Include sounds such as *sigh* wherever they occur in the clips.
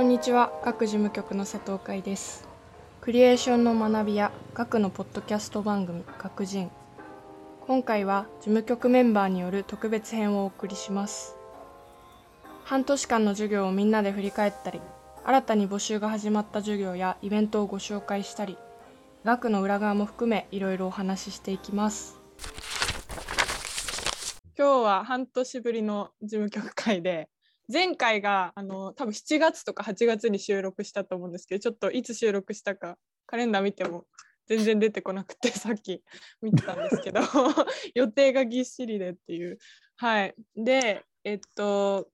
こんにちは、学事務局の佐藤海です。クリエーションの学びや学のポッドキャスト番組、学人。今回は事務局メンバーによる特別編をお送りします。半年間の授業をみんなで振り返ったり、新たに募集が始まった授業やイベントをご紹介したり、学の裏側も含めいろいろお話ししていきます。今日は半年ぶりの事務局会で、前回があの多分7月とか8月に収録したと思うんですけどちょっといつ収録したかカレンダー見ても全然出てこなくて *laughs* さっき見てたんですけど *laughs* 予定がぎっしりでっていう。はい。でえっと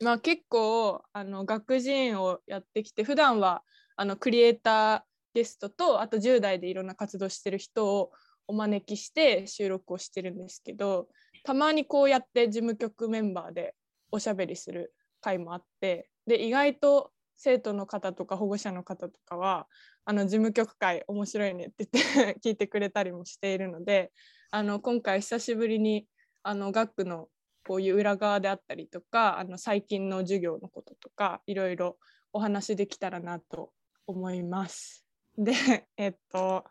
まあ結構あの学人をやってきて普段はあのクリエイターゲストとあと10代でいろんな活動してる人をお招きして収録をしてるんですけどたまにこうやって事務局メンバーでおしゃべりする回もあってで意外と生徒の方とか保護者の方とかはあの事務局会面白いねって言って *laughs* 聞いてくれたりもしているのであの今回久しぶりにあの学区のこういう裏側であったりとかあの最近の授業のこととかいろいろお話できたらなと思います。で *laughs* えっと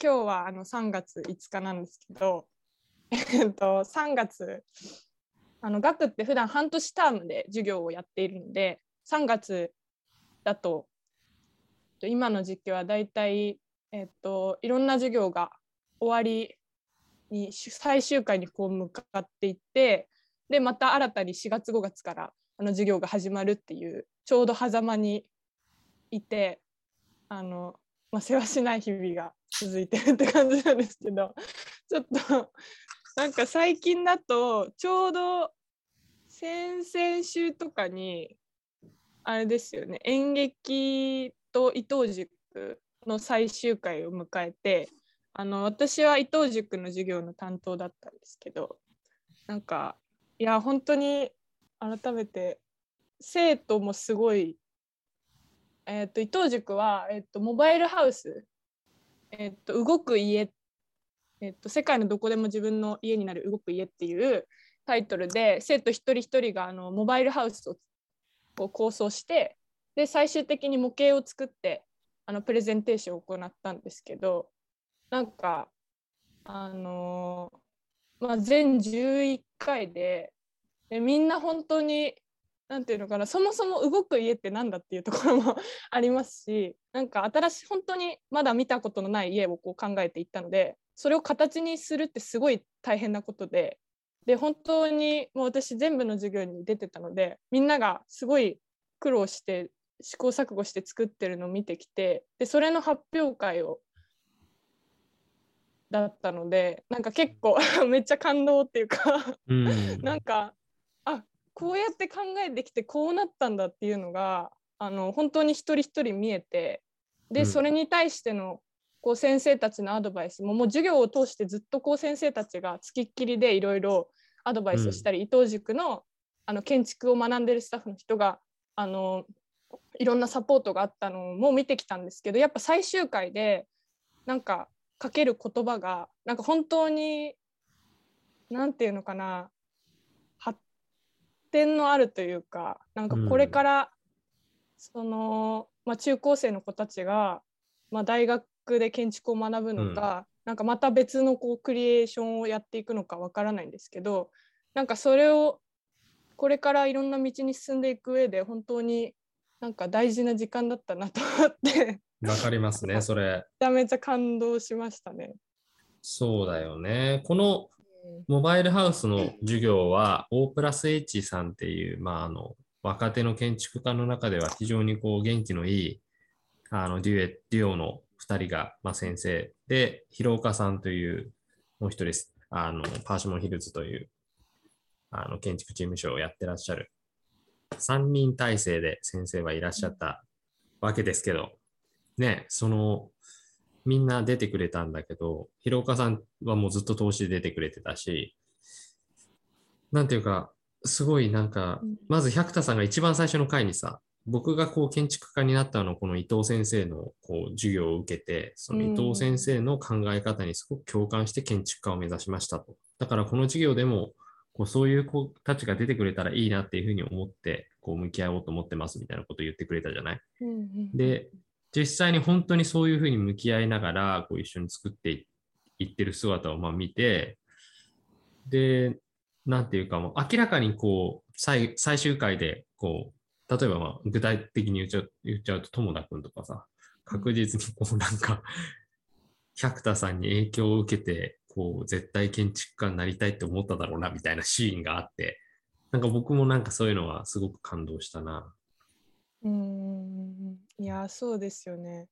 今日はあの3月5日なんですけど、えっと、3月あの学って普段半年タームで授業をやっているので3月だと今の時期はだいたい、えっと、いろんな授業が終わりに最終回にこう向かっていってでまた新たに4月5月からあの授業が始まるっていうちょうど狭間にいてあの、まあ、世話しない日々が続いてるって感じなんですけどちょっとなんか最近だとちょうど先々週とかにあれですよね演劇と伊藤塾の最終回を迎えてあの私は伊藤塾の授業の担当だったんですけどなんかいや本当に改めて生徒もすごい、えー、と伊藤塾は、えー、とモバイルハウス、えー、と動く家えっと、世界のどこでも自分の家になる動く家っていうタイトルで生徒一人一人があのモバイルハウスをを構想してで最終的に模型を作ってあのプレゼンテーションを行ったんですけどなんかあのー、まあ、全11回ででみんな本当に何て言うのかなそもそも動く家って何だっていうところも *laughs* ありますしなんか新しい本当にまだ見たことのない家をこう考えていったのでそれを形にするってすごい大変なことでで本当にもう私全部の授業に出てたのでみんながすごい苦労して試行錯誤して作ってるのを見てきてでそれの発表会をだったのでなんか結構 *laughs* めっちゃ感動っていうかなんかあこうやって考えてきてこうなったんだっていうのがあの本当に一人一人見えてで、それに対してのこう先生たちのアドバイス。ももう授業を通してずっとこう先生たちがつきっきりでいろいろアドバイスしたり、うん、伊藤塾のあの建築を学んでるスタッフの人があのいろんなサポートがあったのも見てきたんですけどやっぱ最終回でなんかかける言葉がなんか本当に何て言うのかな発展のあるというかなんかこれから、うん、その、まあ、中高生の子たちが、まあ、大学で建築を学ぶのか、うん、なんかまた別のこうクリエーションをやっていくのかわからないんですけどなんかそれをこれからいろんな道に進んでいく上で本当になんか大事な時間だったなと思ってわかりますね *laughs* それ。めちゃめちゃ感動しましたね。そうだよね。このモバイルハウスの授業は O プラス H さんっていう、まあ、あの若手の建築家の中では非常にこう元気のいいあのデュエデュオの2人が、まあ、先生で、広岡さんというもう一人です。あのパーシモンヒルズというあの建築事務所をやってらっしゃる3人体制で先生はいらっしゃったわけですけど、ね、そのみんな出てくれたんだけど、広岡さんはもうずっと投資で出てくれてたし、なんていうか、すごいなんか、まず百田さんが一番最初の回にさ、僕がこう建築家になったのはこの伊藤先生のこう授業を受けてその伊藤先生の考え方にすごく共感して建築家を目指しましたと。だからこの授業でもこうそういう子たちが出てくれたらいいなっていうふうに思って、こう向き合おうと思ってますみたいなことを言ってくれたじゃない？うんうんで、実際に本当にそういうふうに向き合いながら、こう一緒に作っていってる姿をまあ見て、で、なんていうかもう明らかにこう最最終回でこう、例えばまあ具体的に言っちゃう言っちゃうと友田君とかさ、確実にこうなんか、百田さんに影響を受けて、こう絶対建築家になりたいって思っただろうなみたいなシーンがあって、なんか僕もなんかそういうのはすごく感動したな。うんいやそうですよね。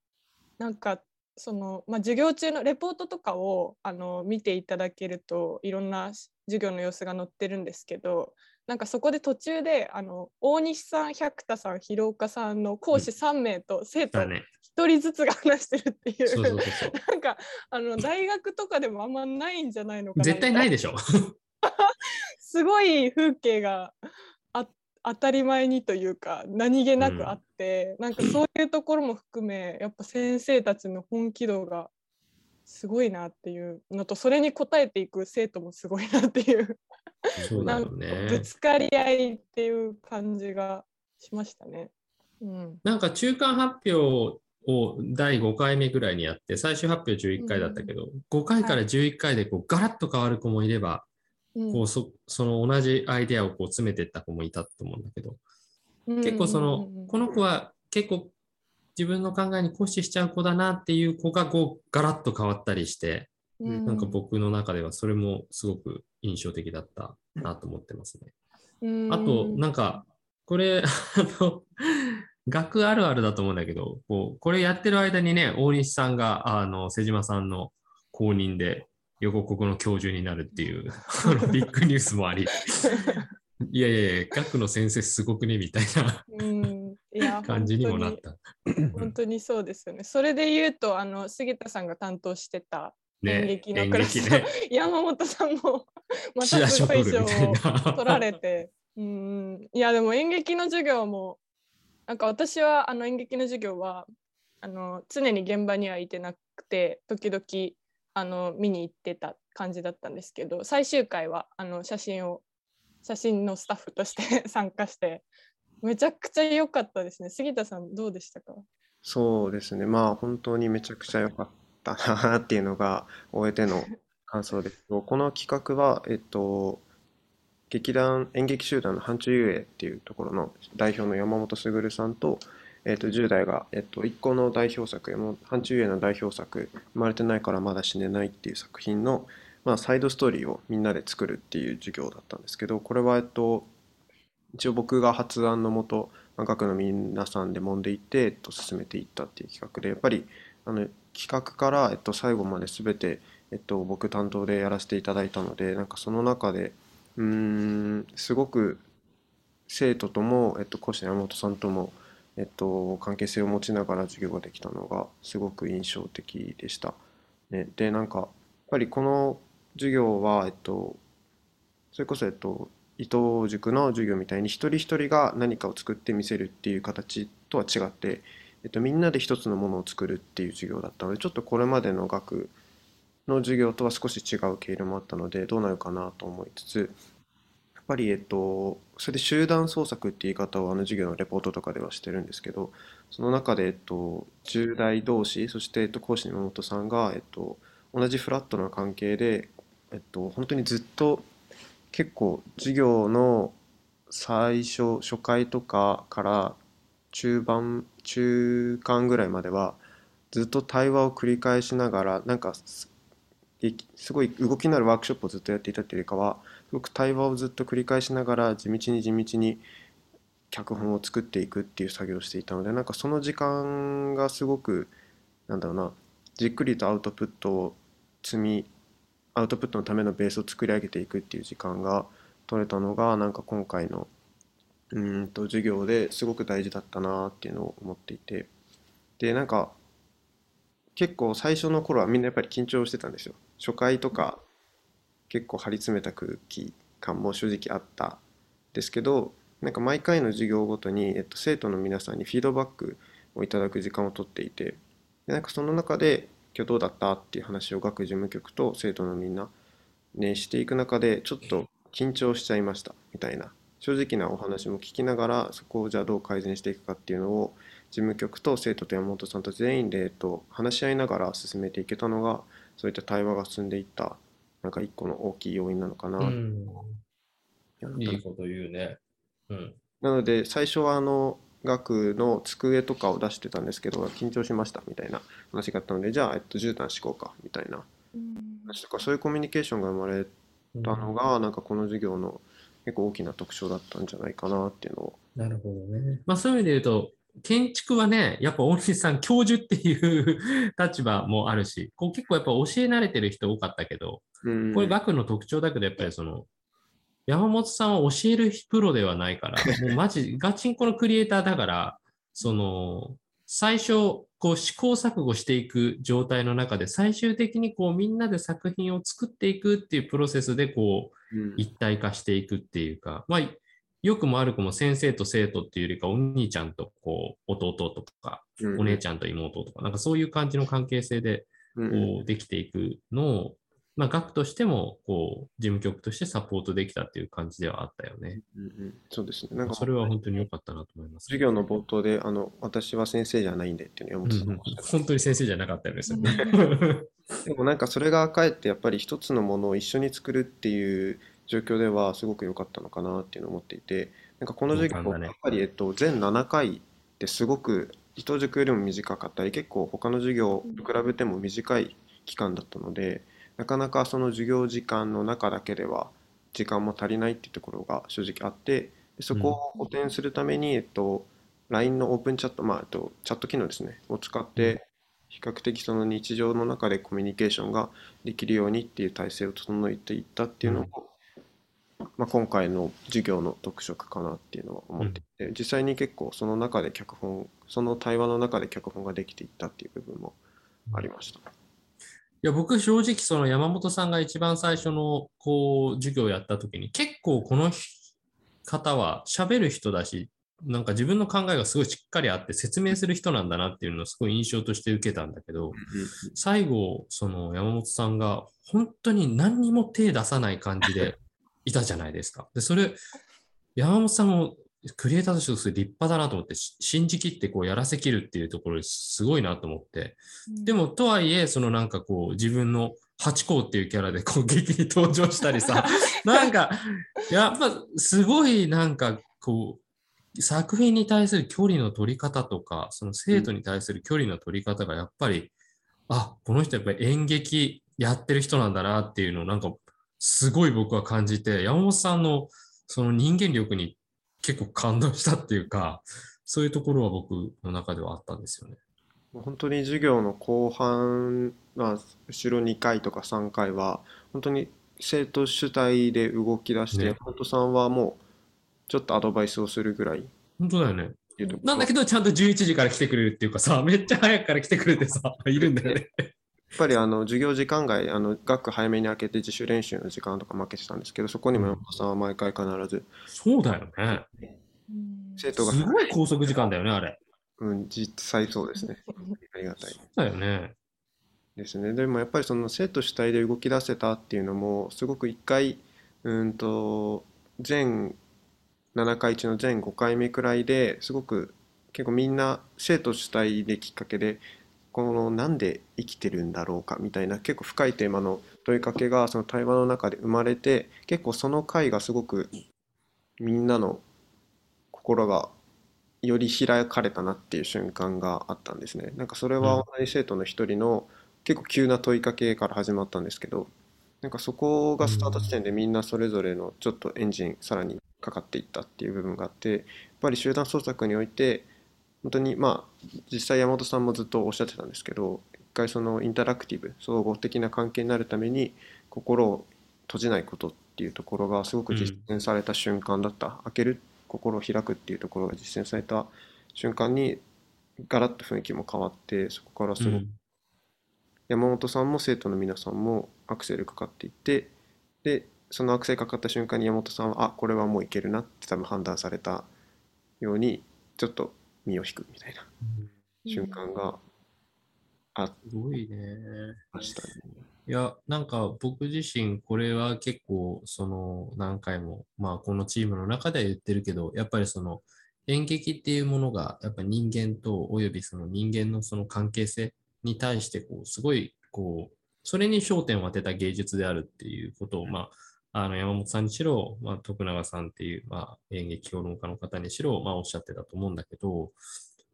なんかその、まあ、授業中のレポートとかをあの見ていただけるといろんな授業の様子が載ってるんですけどなんかそこで途中であの大西さん百田さん広岡さんの講師3名と生徒1だね。人ずつが話してるっていう。*laughs* なんかあの大学とかでもあんまないんじゃないのかな絶対ないででしょ。*laughs* すごい風景があ当たり前にというか何気なくあって、なんかそういうところも含めやっぱ先生たちの本気度がすごいなっていうのとそれに応えていく生徒もすごいなっていうそうだよぶね。つかり合いっていう感じがしましたね。うん、なんか中間発表を第5回目ぐらいにやって、最終発表11回だったけど、5回から11回でこうガラッと変わる子もいれば、うんこうそその同じアイデアをこう詰めていった子もいたと思うんだけど、結構その、この子は結構自分の考えに固執しちゃう子だなっていう子がこうガラッと変わったりして、うんなんか僕の中ではそれもすごく印象的だったなと思ってますね。うんあと、なんか、これ、*laughs* あの、学あるあるだと思うんだけど、こう、これやってる間にね、大西さんが、あの、瀬島さんの公認で横国の教授になるっていう、*laughs* ビッグニュースもあり、いやいやいや、学の先生すごくね、みたいな感じにもなった。本当にそうですよね。それで言うと、あの杉田さんが担当してた演ね、劇の演クラス。ね、*laughs* 山本さんもまたショプルすごい賞を。取られて、うん、いやでも演劇の授業もなんか私はあの演劇の授業はあの常に現場にはいてなくて時々あの見に行ってた感じだったんですけど最終回はあの写真を写真のスタッフとして *laughs* 参加してめちゃくちゃ良かったですね。杉田さんどうでしたか？そうですね。まあ本当にめちゃくちゃ良かったなっていうのが終えての感想です。この企画は、えっと、劇団演劇集団の範疇遊泳っていうところの代表の山本卓さんと、えっと、10代が、えっと、一個の代表作、山本範疇遊泳の代表作、生まれてないからまだ死ねないっていう作品の、まあ、サイドストーリーをみんなで作るっていう授業だったんですけど、これは、えっと、一応僕が発案のもと、まあ、学の皆さんで揉んでいって、えっと、進めていったっていう企画でやっぱりあの企画から、えっと、最後まで全て、えっと、僕担当でやらせていただいたのでなんかその中でうんすごく生徒とも、えっと、講師の山本さんとも、えっと、関係性を持ちながら授業ができたのがすごく印象的でした。ね、でなんかやっぱりこの授業は、えっと、それこそ、えっと、伊藤塾の授業みたいに一人一人が何かを作ってみせるっていう形とは違って、えっと、みんなで一つのものを作るっていう授業だったのでちょっとこれまでの学の授業とは少し違う経路もあったのでどうなるかなと思いつつやっぱりえっとそれで集団創作っていう言い方をあの授業のレポートとかではしてるんですけどその中でえっと10代同士そしてえっと講師の山本さんがえっと同じフラットな関係でえっと本当にずっと結構授業の最初初回とかから中盤中間ぐらいまではずっと対話を繰り返しながらなんかすごい動きのあるワークショップをずっとやっていたというよりかはすごく対話をずっと繰り返しながら地道に地道に脚本を作っていくっていう作業をしていたのでなんかその時間がすごくなんだろうなじっくりとアウトプットを積みアウトプットのためのベースを作り上げていくっていう時間が取れたのがなんか今回のうんと授業ですごく大事だったなっていうのを思っていて。でなんか結構最初の頃はみんなやっぱり緊張してたんですよ。初回とか結構張り詰めた空気感も正直あったですけどなんか毎回の授業ごとに、えっと、生徒の皆さんにフィードバックをいただく時間をとっていて。でなんかその中で今日どうだったっていう話を学事務局と生徒のみんなねしていく中でちょっと緊張しちゃいましたみたいな。正直なお話も聞きながらそこをじゃあどう改善していくかっていうのを事務局と生徒と山本さんと全員で、えっと、話し合いながら進めていけたのがそういった対話が進んでいったなんか一個の大きい要因なのかな、うん、いいこと言うね。うん。なので最初はあの学の机とかを出してたんですけど緊張しましたみたいな話があったのでじゃあ、えっと、絨毯敷こうかみたいな話とかそういうコミュニケーションが生まれたのがなんかこの授業の結構大きな特徴だったんじゃないかなっていうのをなるほどね。まあそういう意味で言うと、建築はね、やっぱ大西さん、教授っていう立場もあるし、こう結構やっぱ教え慣れてる人多かったけど、うんこれ学の特徴だけど、やっぱりその、山本さんは教えるプロではないから、*laughs* もうマジ、ガチンコのクリエイターだから、その、最初、こう試行錯誤していく状態の中で、最終的にこうみんなで作品を作っていくっていうプロセスで、こう、うん一体化していくっていうか、まあ、良くも悪くも先生と生徒っていうよりか、お兄ちゃんとこう弟とか、うん。お姉ちゃんと妹とか、なんかそういう感じの関係性でうん。こうできていくのを、まあ、学としてもこう事務局としてサポートできたっていう感じではあったよね。うんうんそうですね。なんかそれは本当に良かったなと思います。授業の冒頭であの私は先生じゃないんでっていうのをうん山本さんうん。本当に先生じゃなかったよね。それね。でもなんかそれがかえってやっぱり一つのものを一緒に作るっていう状況ではすごく良かったのかなっていうのを思っていて。なんかこの授業やっぱりえっと全7回ってすごく伊藤塾よりも短かったり結構他の授業と比べても短い期間だったのでなかなかその授業時間の中だけでは時間も足りないっていうところが正直あってでそこを補填するために、えっと、LINE のオープンチャット、まあ、えっと、チャット機能ですねを使って比較的その日常の中でコミュニケーションができるようにっていう体制を整えていったっていうのも、まあ、今回の授業の特色かなっていうのは思っていて、実際に結構その中で脚本その対話の中で脚本ができていったっていう部分もありました。いや僕正直その山本さんが一番最初のこう授業をやった時に結構この方は喋る人だしなんか自分の考えがすごいしっかりあって説明する人なんだなっていうのをすごい印象として受けたんだけど最後その山本さんが本当に何にも手出さない感じでいたじゃないですか。でそれ山本さんもクリエイターとしてすごい立派だなと思ってし信じきってこうやらせきるっていうところすごいなと思って。でも、とはいえ、そのなんかこう、自分のハチ公っていうキャラでこう *laughs* 劇に登場したりさ、*laughs* なんか、やっぱすごいなんかこう、作品に対する距離の取り方とか、その生徒に対する距離の取り方がやっぱり、あ、この人やっぱり演劇やってる人なんだなっていうのをなんか、すごい僕は感じて、山本さんのその人間力に結構感動したっていうか、そういうところは僕の中ではあったんですよね。本当に授業の後半、まあ、後ろ2回とか3回は本当に生徒主体で動き出して、ね山本さんはもうちょっとアドバイスをするぐらいっ本当だよね。なんだけど、ちゃんと11時から来てくれるっていうかさ、めっちゃ早くから来てくれてさ、いるんだよね。やっぱりあの授業時間外あの学早めに開けて自主練習の時間とか負けてたんですけどそこにも山本さんは毎回必ずそうだよね。生徒がすごい拘束時間だよね、あれ。うん、実際そうですねありがたいそうだよね。ですね。でもやっぱりその生徒主体で動き出せたっていうのもすごく一回うんと全7回中の全5回目くらいですごく結構みんな生徒主体できっかけでこのなんで生きてるんだろうかみたいな結構深いテーマの問いかけがその対話の中で生まれて結構その回がすごくみんなの心がより開かれたなっていう瞬間があったんですね。なんかそれは同じ生徒の一人の結構急な問いかけから始まったんですけどなんかそこがスタート地点でみんなそれぞれのちょっとエンジンさらにかかっていったっていう部分があってやっぱり集団創作において本当にまあ実際山本さんもずっとおっしゃってたんですけど一回そのインタラクティブ総合的な関係になるために心を閉じないことっていうところがすごく実践された瞬間だった、開ける心を開くっていうところが実践された瞬間にガラッと雰囲気も変わってそこからすごくうん。山本さんも生徒の皆さんもアクセルかかっていってでそのアクセルかかった瞬間に山本さんはあこれはもういけるなって多分判断されたようにちょっと身を引くみたいな瞬間があすごいね。ましたね。いや、なんか僕自身、これは結構、その何回も、まあこのチームの中では言ってるけど、やっぱりその演劇っていうものが、やっぱ人間と、およびその人間のその関係性に対して、こう、すごい、こう、それに焦点を当てた芸術であるっていうことを、まあ、あの山本さんにしろ、まあ、徳永さんっていう、まあ、演劇評論家の方にしろ、まあ、おっしゃってたと思うんだけど、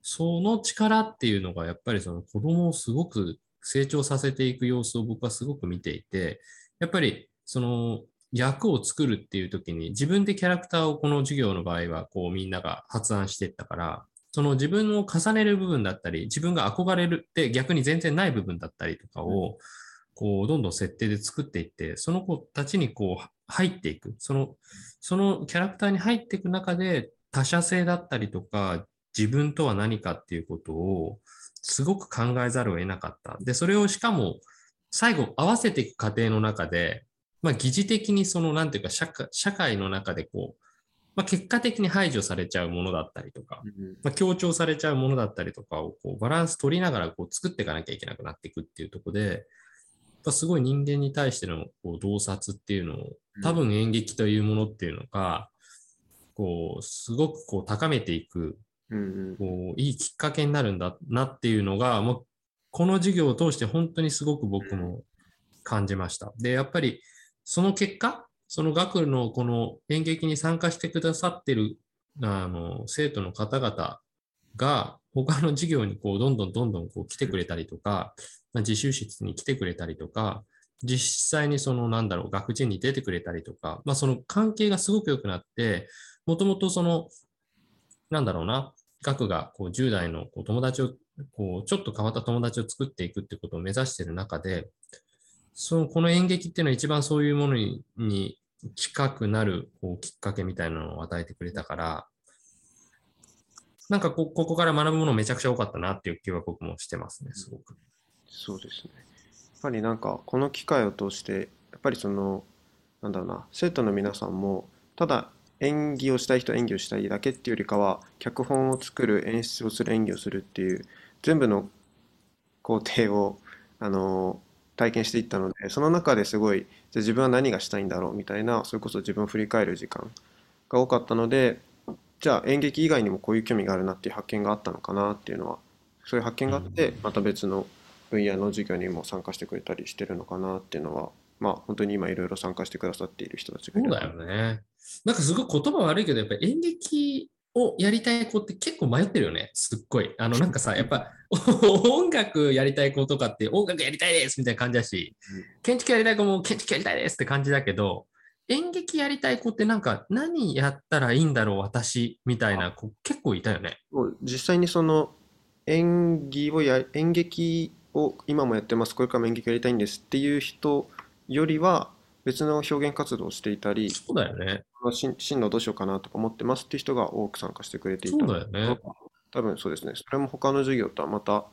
その力っていうのが、やっぱりその子供をすごく成長させていく様子を僕はすごく見ていて、やっぱりその役を作るっていう時に自分でキャラクターをこの授業の場合はこうみんなが発案していったから、その自分を重ねる部分だったり、自分が憧れるって逆に全然ない部分だったりとかを、こうどんどん設定で作っていって、その子たちにこう入っていく。その、そのキャラクターに入っていく中で他者性だったりとか、自分とは何かっていうことをすごく考えざるを得なかった。で、それをしかも最後合わせていく過程の中で、まあ、疑似的にその、なんていうか社会、社会の中でこう、まあ、結果的に排除されちゃうものだったりとか、まあ、強調されちゃうものだったりとかをこうバランス取りながらこう作っていかなきゃいけなくなっていくっていうところで、ぱすごい人間に対してのこう洞察っていうのを、多分演劇というものっていうのが、こう、すごくこう高めていくうんこういいきっかけになるんだなっていうのが、もうこの授業を通して本当にすごく僕も感じました。で、やっぱりその結果、その学のこの演劇に参加してくださってるあの生徒の方々が他の授業にこうどんどんどんどんこう来てくれたりとか、まあ、自習室に来てくれたりとか、実際にそのなんだろう、学人に出てくれたりとか、まあ、その関係がすごく良くなって、もともとその、なんだろうな、学がこう10代のこう友達を、こうちょっと変わった友達を作っていくってことを目指している中で、そのこの演劇っていうのは一番そういうものにに近くなるこうきっかけみたいなのを与えてくれたから、なんかこここから学ぶものめちゃくちゃ多かったなっていう気は僕もしてますね、すごく。そうですね。やっぱりなんかこの機会を通してやっぱりそのなんだろうな生徒の皆さんもただ演技をしたい人は演技をしたいだけっていうよりかは脚本を作る演出をする演技をするっていう全部の工程をあの体験していったのでその中ですごいじゃあ自分は何がしたいんだろうみたいなそれこそ自分を振り返る時間が多かったのでじゃあ演劇以外にもこういう興味があるなっていう発見があったのかなっていうのはそういう発見があってまた別の分野の授業にも参加してくれたりしてるのかなっていうのはまあ本当に今いろいろ参加してくださっている人たちがいるそうだよね。なんかすごい言葉悪いけど、やっぱ演劇をやりたい子って結構迷ってるよね。すっごい。あの、*laughs* なんかさ、やっぱ *laughs* 音楽やりたい子とかって音楽やりたいですみたいな感じだし、建築やりたい子も建築やりたいですって感じだけど、演劇やりたい子ってなんか何やったらいいんだろう私みたいな子結構いたよね。実際にその演技をや演劇を今もやってますこれからも演劇やりたいんですっていう人よりは別の表現活動をしていたりそうだよね。進進路どうしようかなとか思ってますっていう人が多く参加してくれていたそうだよね。多分そうですねそれも他の授業とはまた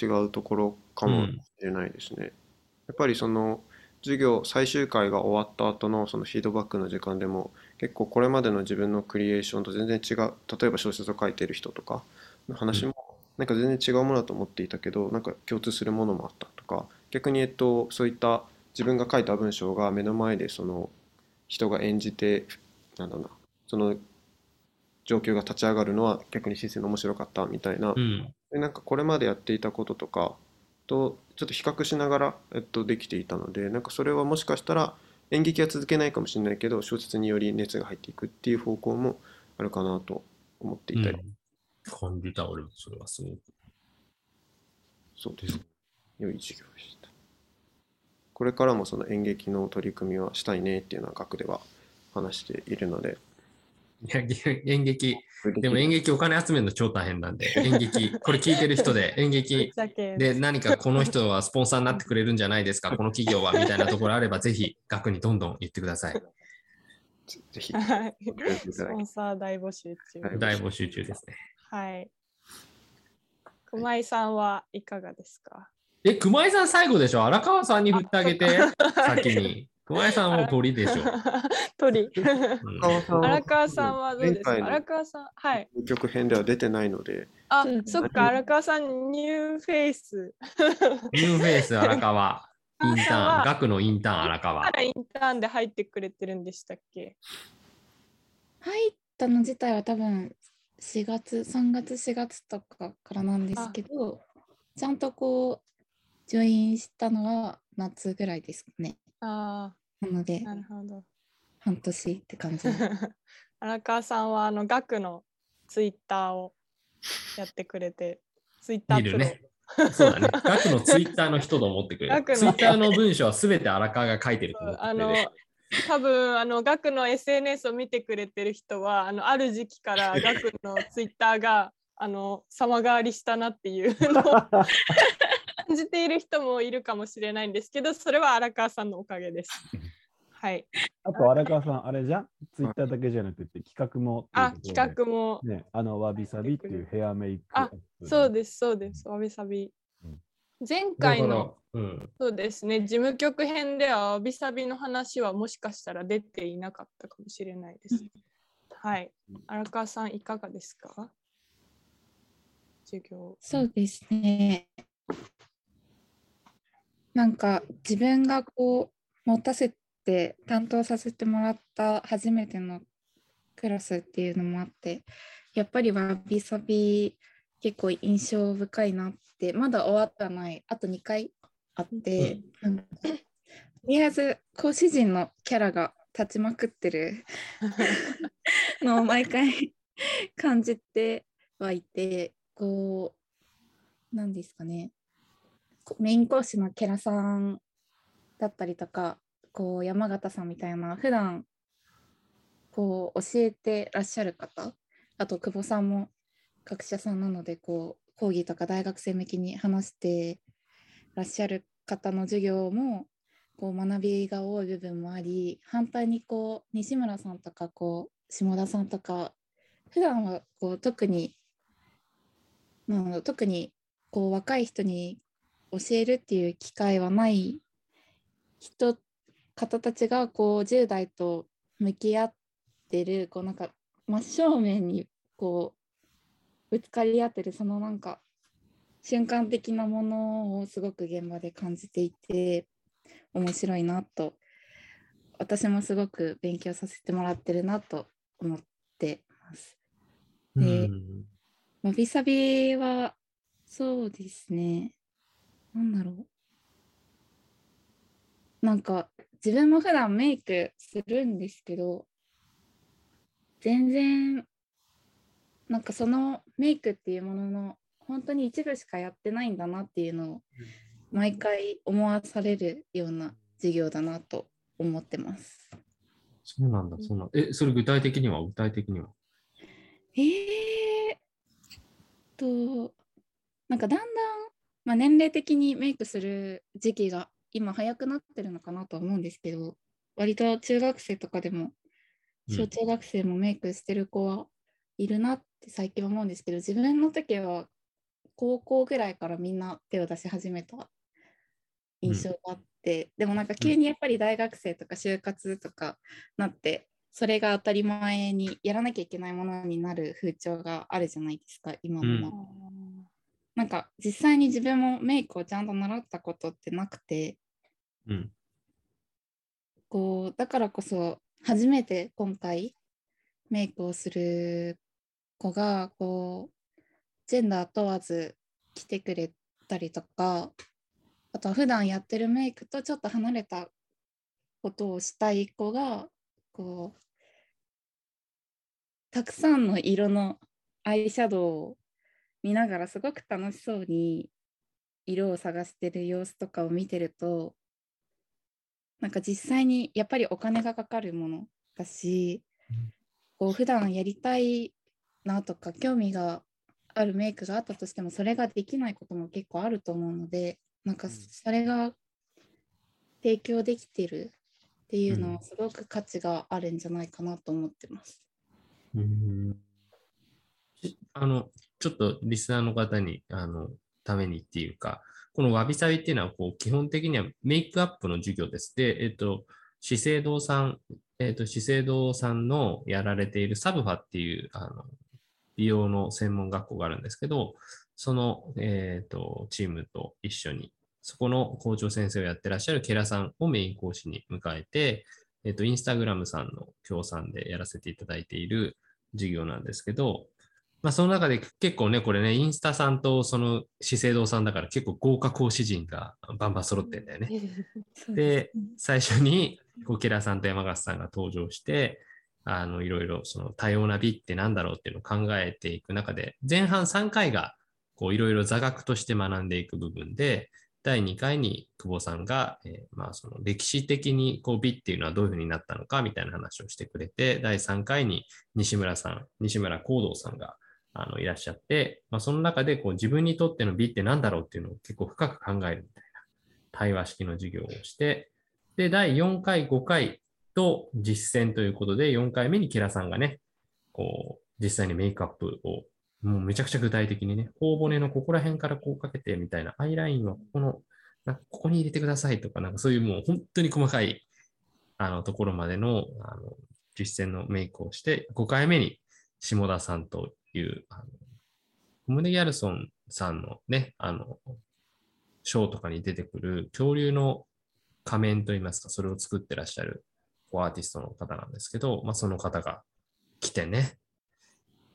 違うところかもしれないですね、やっぱりその授業最終回が終わった後のそのフィードバックの時間でも結構これまでの自分のクリエーションと全然違う例えば小説を書いてる人とかの話もなんか全然違うものだと思っていたけどなんか共通するものもあったとか逆にえっとそういった自分が書いた文章が目の前でその人が演じてなんだろうなその状況が立ち上がるのは逆に新鮮で面白かったみたいなうん。でなんかこれまでやっていたこととかとちょっと比較しながら、えっと、できていたのでなんかそれはもしかしたら演劇は続けないかもしれないけど小説により熱が入っていくっていう方向もあるかなと思っていたり、うん。感じた、俺もそれはすごく。そうです。良い授業でした。これからもその演劇の取り組みはしたいねっていうのは学では話しているのでいや演劇、でも演劇お金集めるの超大変なんで、演劇、これ聞いてる人で *laughs* 演劇で何かこの人はスポンサーになってくれるんじゃないですか、*laughs* この企業はみたいなところあれば、ぜひ学にどんどん言ってください。ぜぜひスポンサー大募集中。はい大募集中ですね。はい。熊井さんはいかがですか？え、熊井さん最後でしょ？荒川さんに振ってあげて、先に。熊井さんはトリでしょ。*laughs* トリ。うん荒川さんは荒川さんはどうです？か荒川さん、はい。局編では出てないのであう、んそっか、荒川さん、ニューフェイス。ニューフェイス荒川。*laughs* インターン、は学のインターン荒川か。らインターンで入ってくれてるんでしたっけ？入ったの自体は多分4月3月4月とかからなんですけどちゃんとこうジョインしたのは夏ぐらいですかねあなのであ、なるほど。半年って感じ *laughs* 荒川さんはあの学のツイッターをやってくれて、ツイッタープロ。ね。そうだね。*laughs* 学のツイッターの人と思ってくれる。ツイッターの文章はすべて荒川が書いてると思ってあのくれる。多分あの学の SNS を見てくれてる人はあのある時期から学のツイッターがあの様変わりしたなっていうのじている人もいるかもしれないんですけどそれは荒川さんのおかげです。はい。あと荒川さん、あれじゃん？ツイッターだけじゃなくて企画もあ。企画もね、あの、わびさびっていうヘアメイクアップ。そうですそうですわびさびうん。前回のうん、そうですね事務局編ではわびさびの話はもしかしたら出ていなかったかもしれないです。はい。荒川さんいかがですか？授業。そうですねなんか自分がこう持たせて担当させてもらった初めてのクラスっていうのもあってやっぱりわびさび結構印象深いなってまだ終わってはないあと2回あって、なんかとりあえず講師陣のキャラが立ちまくってるのを毎回感じてはいてこうなんですかね。こメイン講師のケラさんだったりとかこう山形さんみたいな普段こう教えてらっしゃる方あと久保さんも学者さんなのでこう講義とか大学生向きに話してらっしゃる方の授業もこう学びが多い部分もあり反対にこう西村さんとかこう下田さんとか普段はこう特になんだろう特にこう若い人に教えるっていう機会はない人方たちがこう10代と向き合ってるこうなんか真正面にこうぶつかり合ってるそのなんか瞬間的なものをすごく現場で感じていて面白いなと私もすごく勉強させてもらってるなと思ってます。でうんわびさびは、そうですね。なんだろう。なんか、自分も普段メイクするんですけど、全然、なんかそのメイクっていうものの、本当に一部しかやってないんだなっていうのを、毎回思わされるような授業だなと思ってます。そうなんだ、そうなんだ。え、それ具体的には？具体的には？えー、と、なんかだんだん、まあ、年齢的にメイクする時期が今早くなってるのかなとは思うんですけど、割と中学生とかでも、うん。小中学生もメイクしてる子はいるなって最近思うんですけど、自分の時は高校ぐらいからみんな手を出し始めた印象があって、でもなんか急にやっぱり大学生とか就活とかなって、それが当たり前にやらなきゃいけないものになる風潮があるじゃないですか、今のままなんか実際に自分もメイクをちゃんと習ったことってなくて、うん。こうだからこそ初めて今回メイクをする子がこうジェンダー問わず来てくれたりとかあとは普段やってるメイクとちょっと離れたことをしたい子がこうたくさんの色のアイシャドウを見ながらすごく楽しそうに色を探してる様子とかを見てるとなんか実際にやっぱりお金がかかるものだし、こう普段やりたいなとか興味があるメイクがあったとしてもそれができないことも結構あると思うのでなんかそれが提供できてるっていうのはすごく価値があるんじゃないかなと思ってます。うんしあの、ちょっとリスナーの方に、あの、ためにっていうか、このわびさびっていうのは、こう、基本的にはメイクアップの授業です。で、えっと、資生堂さん、えっと、資生堂さんのやられているサブファっていう、あの、美容の専門学校があるんですけど、その、えっと、チームと一緒にそこの校長先生をやってらっしゃるケラさんをメイン講師に迎えて、えっと、インスタグラムさんの協賛でやらせていただいている授業なんですけど、まあ、その中で結構ね、これね、インスタさんとその資生堂さんだから結構豪華講師陣がバンバン揃ってんだよね。*laughs* で最初に、こう、ケラさんと山勝さんが登場して、あの、いろいろ、その多様な美ってなんだろうっていうのを考えていく中で、前半3回が、こう、いろいろ座学として学んでいく部分で、第2回に久保さんが、えーまあ、その歴史的にこう美っていうのはどういうふうになったのかみたいな話をしてくれて、第3回に西村さん、西村光道さんがあのいらっしゃって、まあ、その中でこう自分にとっての美ってなんだろうっていうのを結構深く考えるみたいな。対話式の授業をして、で、第4回、5回と実践ということで、4回目にキラさんがね、こう、実際にメイクアップを、もうめちゃくちゃ具体的にね、頬骨のここら辺からこうかけてみたいな、アイラインはここの、なんかここに入れてくださいとか、なんかそういうもう本当に細かい、あの、ところまでの、あの、実践のメイクをして、5回目に下田さんという、あの、コムネ・ギャルソンさんのね、あの、ショーとかに出てくる恐竜の仮面といいますか、それを作ってらっしゃるアーティストの方なんですけど、まあ、その方が来てね、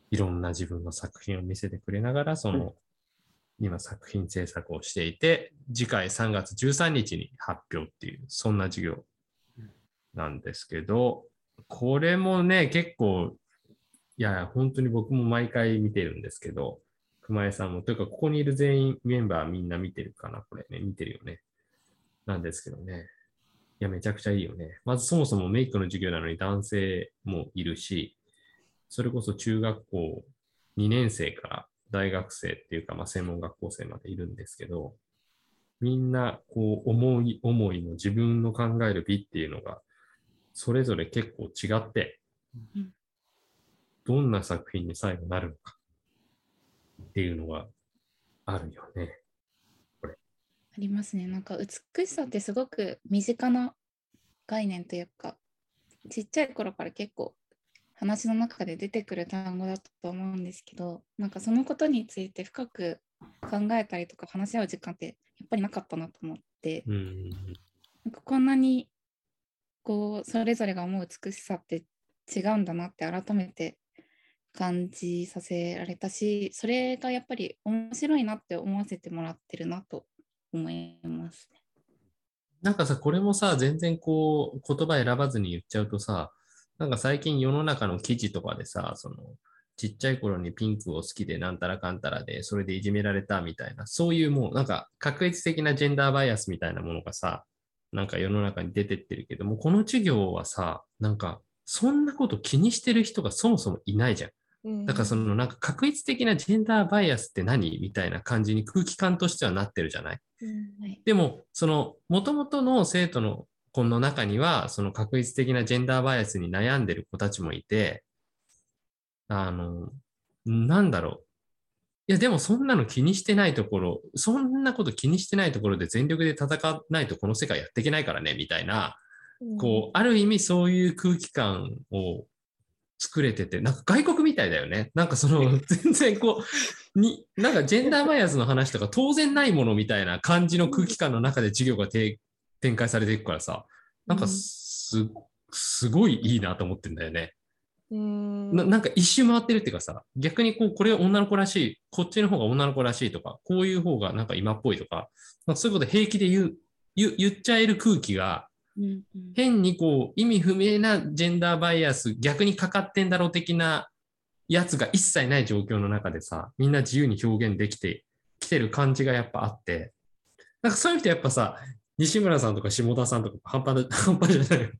いろんな自分の作品を見せてくれながら、その、今作品制作をしていて、次回3月13日に発表っていう、そんな授業なんですけど、これもね、結構、いや、本当に僕も毎回見てるんですけど、熊江さんも、というか、ここにいる全員メンバーみんな見てるかな、これね、見てるよね。なんですけどね。いや、めちゃくちゃいいよね。まずそもそもメイクの授業なのに男性もいるし、それこそ中学校2年生から大学生っていうか、まあ、専門学校生までいるんですけど、みんな、こう、思い思いの自分の考える美っていうのが、それぞれ結構違って、どんな作品に最後なるのかっていうのがあるよね。ありますね。なんか美しさってすごく身近な概念というか、ちっちゃい頃から結構話の中で出てくる単語だと思うんですけど、なんかそのことについて深く考えたりとか話し合う時間ってやっぱりなかったなと思って、うん。なんかこんなにこうそれぞれが思う美しさって違うんだなって改めて感じさせられたしそれがやっぱり面白いなって思わせてもらってるなと思います。なんかさ、これもさ、全然こう、言葉選ばずに言っちゃうとさ、なんか最近世の中の記事とかでさ、その、ちっちゃい頃にピンクを好きでなんたらかんたらで、それでいじめられたみたいな、そういうもう、なんか確率的なジェンダーバイアスみたいなものがさ、なんか世の中に出てってるけども、この授業はさ、なんか、そんなこと気にしてる人がそもそもいないじゃん。だからそのなんか確率的なジェンダーバイアスって何？みたいな感じに空気感としてはなってるじゃない？うんはい、でも、その、もともとの生徒の子の中には、その確率的なジェンダーバイアスに悩んでる子たちもいて、あの、なんだろう。いや、でもそんなの気にしてないところ、そんなこと気にしてないところで全力で戦わないとこの世界やっていけないからね、みたいな、こう、ある意味そういう空気感を作れてて、なんか外国みたいだよね。なんかその、*laughs* 全然こう、に、なんかジェンダーバイアスの話とか当然ないものみたいな感じの空気感の中で授業がて展開されていくからさ、なんかす、すごいいいなと思ってんだよね。うんななんか一周回ってるっていうかさ、逆にこう、これ女の子らしい、こっちの方が女の子らしいとか、こういう方がなんか今っぽいとか、なんかそういうこと平気で言う、言う言っちゃえる空気が、変にこう意味不明なジェンダーバイアス逆にかかってんだろう的なやつが一切ない状況の中でさみんな自由に表現できてきてる感じがやっぱあって。なんかそういう人やっぱさ西村さんとか下田さんとか半端 *laughs* 半端じゃない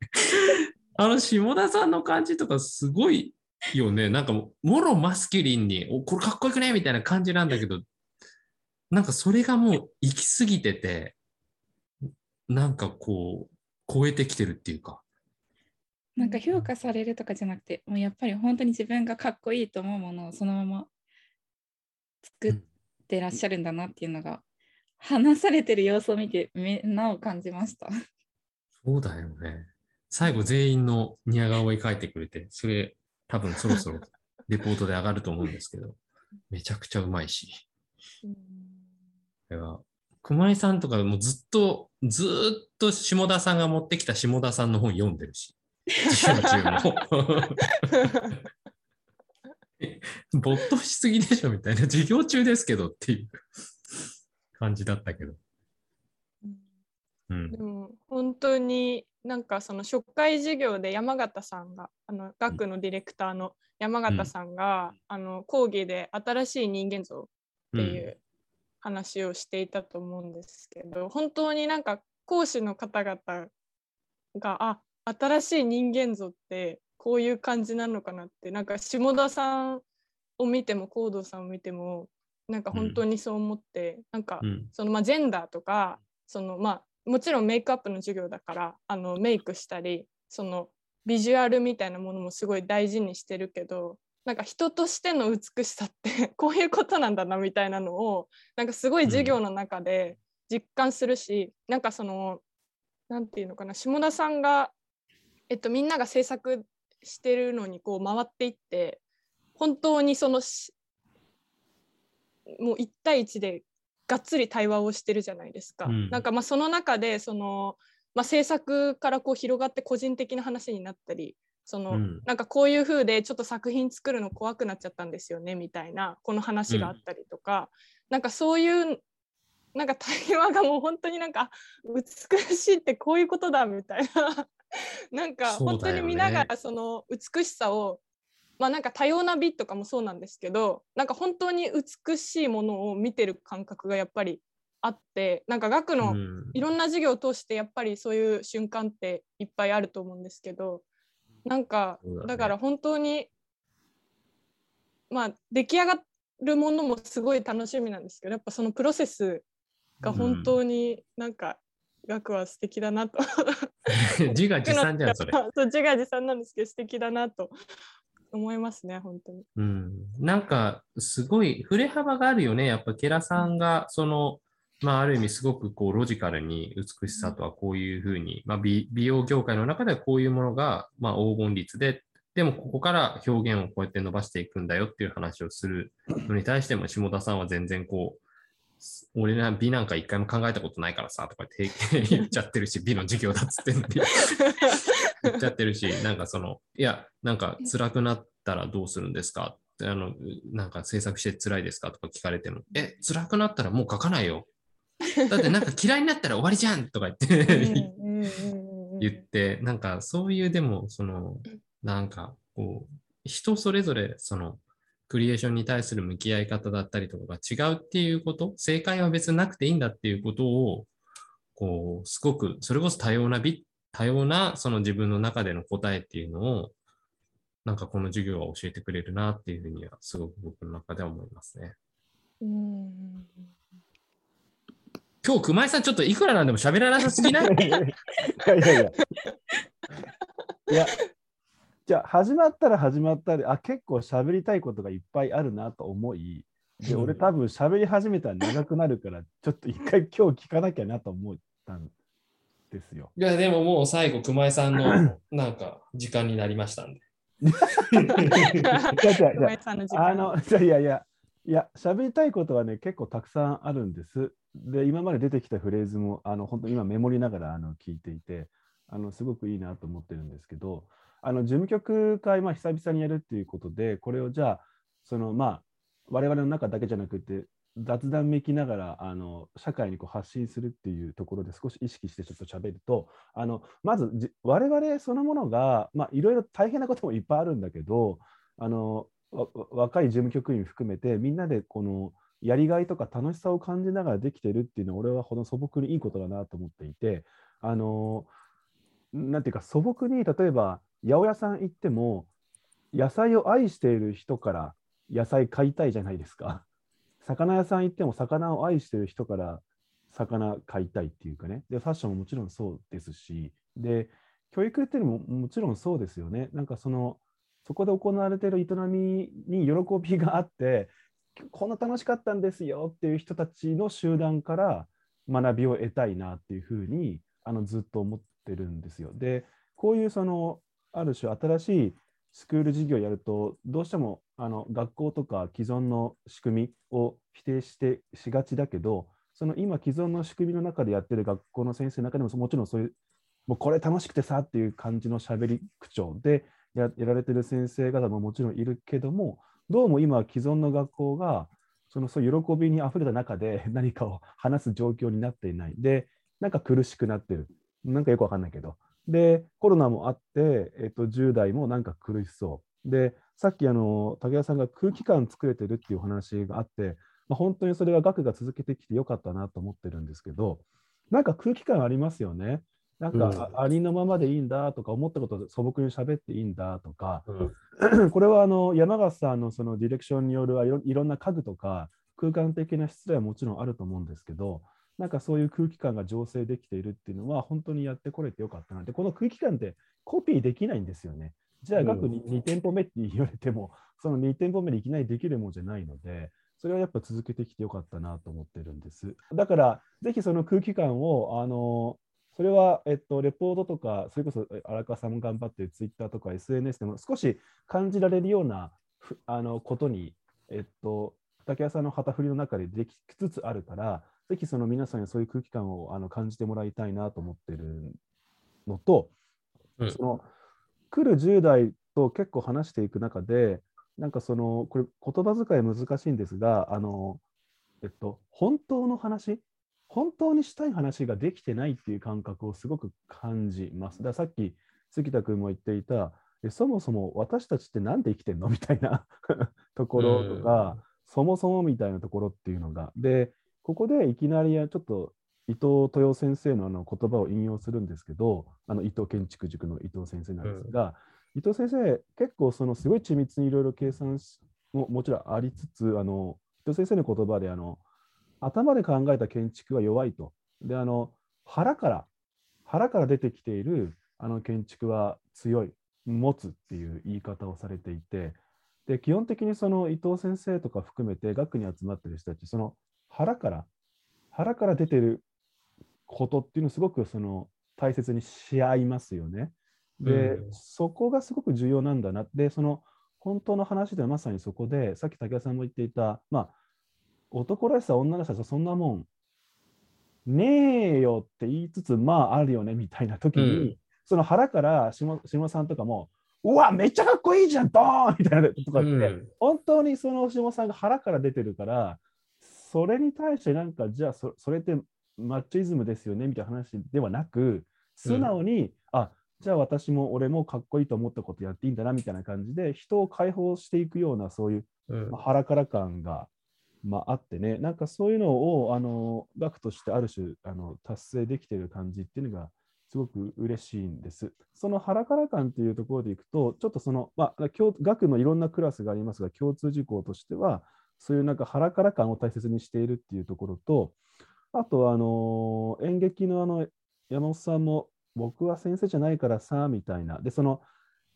あの下田さんの感じとかすごいよね。なんかもうもろマスキュリンにおこれかっこよくねみたいな感じなんだけどなんかそれがもう行き過ぎててなんかこう超えてきてるっていうかなんか評価されるとかじゃなくて、もうやっぱり本当に自分がかっこいいと思うものをそのまま作ってらっしゃるんだなっていうのが、話されてる様子を見てめなお感じました。そうだよね。最後全員のニヤ顔を描いてくれて、それ多分そろそろレポートで上がると思うんですけど、めちゃくちゃうまいし、うんこれは熊井さんとかもうずっと、ずーっと下田さんが持ってきた下田さんの本読んでるし。授業中も。*laughs* 没頭しすぎでしょみたいな。授業中ですけどっていう感じだったけど。うんで。も本当になんかその初回授業で山形さんがあの学のディレクターの山形さんが、あの講義で新しい人間像っていう話をしていたと思うんですけど、本当になんか講師の方々があ新しい人間像ってこういう感じなのかなってなんか下田さんを見ても高堂さんを見てもなんか本当にそう思って、なんかうん。そのまあジェンダーとかそのまあもちろんメイクアップの授業だからあのメイクしたりそのビジュアルみたいなものもすごい大事にしてるけどなんか人としての美しさって *laughs* こういうことなんだなみたいなのをなんかすごい授業の中で実感するし、なんかそのなんていうのかな下田さんが、えっと、みんなが制作してるのにこう回っていって本当にそのしもう1対1でがっつり対話をしてるじゃないですか。うんなんかまあその中でその、まあ、制作からこう広がって個人的な話になったりその、うん。なんかこういう風でちょっと作品作るの怖くなっちゃったんですよねみたいなこの話があったりとか、なんかそういうなんか対話がもう本当になんか美しいってこういうことだみたいな。*laughs* なんか本当に見ながらその美しさをまあなんか多様な美とかもそうなんですけどなんか本当に美しいものを見てる感覚がやっぱりあってなんか学のうん。いろんな授業を通してやっぱりそういう瞬間っていっぱいあると思うんですけどなんかねだから本当にまあ出来上がるものもすごい楽しみなんですけどやっぱそのプロセスが本当になんか学は素敵だなと *laughs* 自画自賛じゃん、それ。*laughs* そう自画自賛なんですけど素敵だなと思いますね本当に。うん。なんか、すごい、振れ幅があるよね。やっぱ、ケラさんが、その、まあ、ある意味、すごくこう、ロジカルに美しさとはこういうふうに、まあ美、美容業界の中ではこういうものが、まあ、黄金率で、でも、ここから表現をこうやって伸ばしていくんだよっていう話をするのに対しても、下田さんは全然こう、俺ら美なんか一回も考えたことないからさ、とかって *laughs* 言っちゃってるし、美の授業だっつってんのに。*laughs* 言っちゃってるし、なんかその、いや、なんか辛くなったらどうするんですか？ってあの、なんか制作して辛いですか？とか聞かれても、え、辛くなったらもう書かないよ。*laughs* だってなんか嫌いになったら終わりじゃんとか言って言って、なんかそういうでも、その、なんかこう、人それぞれその、クリエーションに対する向き合い方だったりとかが違うっていうこと、正解は別になくていいんだっていうことを、こう、すごく、それこそ多様な美、多様なその自分の中での答えっていうのを、なんかこの授業は教えてくれるなっていうふうには、すごく僕の中では思いますね。うん今日、熊井さん、ちょっといくらなんでも喋らなさすぎない？*laughs* いやいやいや。いや、じゃあ始まったら始まったで、あ、結構喋りたいことがいっぱいあるなと思い、で、俺多分喋り始めたら長くなるから、ちょっと一回今日聞かなきゃなと思ったんですよ。いや、でももう最後、熊井さんの *laughs* なんか時間になりましたんで。*laughs* じゃあじゃあじゃあ熊井さんの時間あの、じゃあいやいや、いや、喋りたいことはね、結構たくさんあるんです。で、今まで出てきたフレーズも、あの、本当に今メモりながらあの聞いていて、あの、すごくいいなと思ってるんですけど、あの、事務局会、まあ、久々にやるっていうことで、これをじゃあ、その、まあ、我々の中だけじゃなくて、雑談めきながらあの社会にこう発信するっていうところで少し意識してちょっと喋るとあのまずじ我々そのものがいろいろ大変なこともいっぱいあるんだけどあの若い事務局員含めてみんなでこのやりがいとか楽しさを感じながらできてるっていうのは俺はこの素朴にいいことだなと思っていてあのなんていうか素朴に例えば八百屋さん行っても野菜を愛している人から野菜買いたいじゃないですか。*laughs* 魚屋さん行っても魚を愛している人から魚買いたいっていうかね。で、ファッションももちろんそうですし、で、教育っていうのももちろんそうですよね。なんかその、そこで行われている営みに喜びがあって、こんな楽しかったんですよっていう人たちの集団から学びを得たいなっていうふうにあのずっと思ってるんですよ。で、こういうその、ある種新しいスクール事業をやると、どうしてもあの学校とか既存の仕組みを否定してしがちだけど、その今既存の仕組みの中でやってる学校の先生の中でももちろんそういうもうこれ楽しくてさっていう感じのしゃべり口調でややられてる先生方ももちろんいるけどもどうも今既存の学校がそのそう喜びにあふれた中で *laughs* 何かを話す状況になっていない。でなんか苦しくなってる。なんかよくわかんないけど。でコロナもあって、えっと、10代もなんか苦しそう。でさっきあの武田さんが空気感作れてるっていう話があって、まあ、本当にそれは学が続けてきてよかったなと思ってるんですけどなんか空気感ありますよね。なんか、うんあありのままでいいんだとか思ったことを素朴に喋っていいんだとか、うん *clears throat* これはあの山形さんのそのディレクションによるいろいろんな家具とか空間的な失礼はもちろんあると思うんですけど、なんかそういう空気感が醸成できているっていうのは本当にやってこれてよかったなって、この空気感ってコピーできないんですよね。じゃあうん額に2店舗目って言われても、その2店舗目でいきなりできるもんじゃないので、それはやっぱ続けてきてよかったなと思ってるんです。だから、ぜひその空気感を、あの、それは、えっと、レポートとか、それこそえ荒川さんも頑張ってツイッターとか SNS でも少し感じられるようなふあのことに、えっと、竹谷さんの旗振りの中でできつつあるから、ぜひその皆さんにそういう空気感をあの感じてもらいたいなと思ってるのと、うん。その来る10代と結構話していく中で、なんかその、これ言葉遣い難しいんですが、あの、えっと、本当の話、本当にしたい話ができてないっていう感覚をすごく感じます。だからさっき杉田君も言っていた、えそもそも私たちってなんで生きてんの？みたいな *laughs* ところとか、そもそもみたいなところっていうのが。で、ここでいきなりちょっと伊藤豊先生のあの言葉を引用するんですけど、あの伊藤建築塾の伊藤先生なんですが、伊藤先生、結構そのすごい緻密にいろいろ計算しももちろんありつつ、あの伊藤先生の言葉であの頭で考えた建築は弱いと。で、あの腹から、腹から出てきているあの建築は強い、持つっていう言い方をされていて、で基本的にその伊藤先生とか含めて学に集まってる人たち、その腹から、腹から出てることっていうのをすごくその大切にし合いますよね。で、うんそこがすごく重要なんだな。で、その本当の話ではまさにそこで、さっき武田さんも言っていた、まあ、男らしさ、女らしさ、そんなもん、ねえよって言いつつ、まああるよねみたいな時に、うん。その腹から下下さんとかも、うわ、めっちゃかっこいいじゃん、ドーンみたいなとかって、うん。本当にその下さんが腹から出てるから、それに対してなんか、じゃあそそれってマッチョイズムですよねみたいな話ではなく、素直に、あじゃあ私も俺もかっこいいと思ったことやっていいんだなみたいな感じで、人を解放していくようなそういううん。まあ腹から感が、まあ、あってね、なんかそういうのをあの学としてある種あの達成できている感じっていうのがすごく嬉しいんです。その腹から感っていうところでいくと、ちょっとその、まあ、共学のいろんなクラスがありますが、共通事項としては、そういうなんか腹から感を大切にしているっていうところと、あとはあの演劇のあの山本さんも、僕は先生じゃないからさ、みたいな。で、その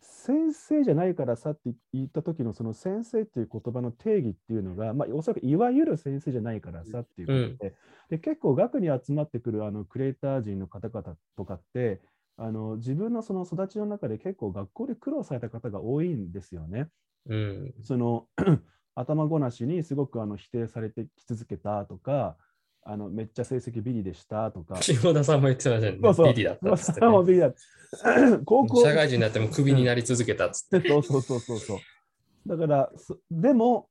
先生じゃないからさって言った時のその先生っていう言葉の定義っていうのが、まあ、おそらくいわゆる先生じゃないからさっていうことで,、で結構学に集まってくるあのクリエイター陣の方々とかってあの自分のその育ちの中で結構学校で苦労された方が多いんですよね。うんその *clears throat* 頭ごなしにすごくあの否定されてき続けたとかあのめっちゃ成績ビリでしたとか。下田さんも言ってましたね。そうそうビリだったっつって、もうね。ビリだ高校社会人になってもクビになり続けたっつって。そうそうそうそうそう。だから、そでも、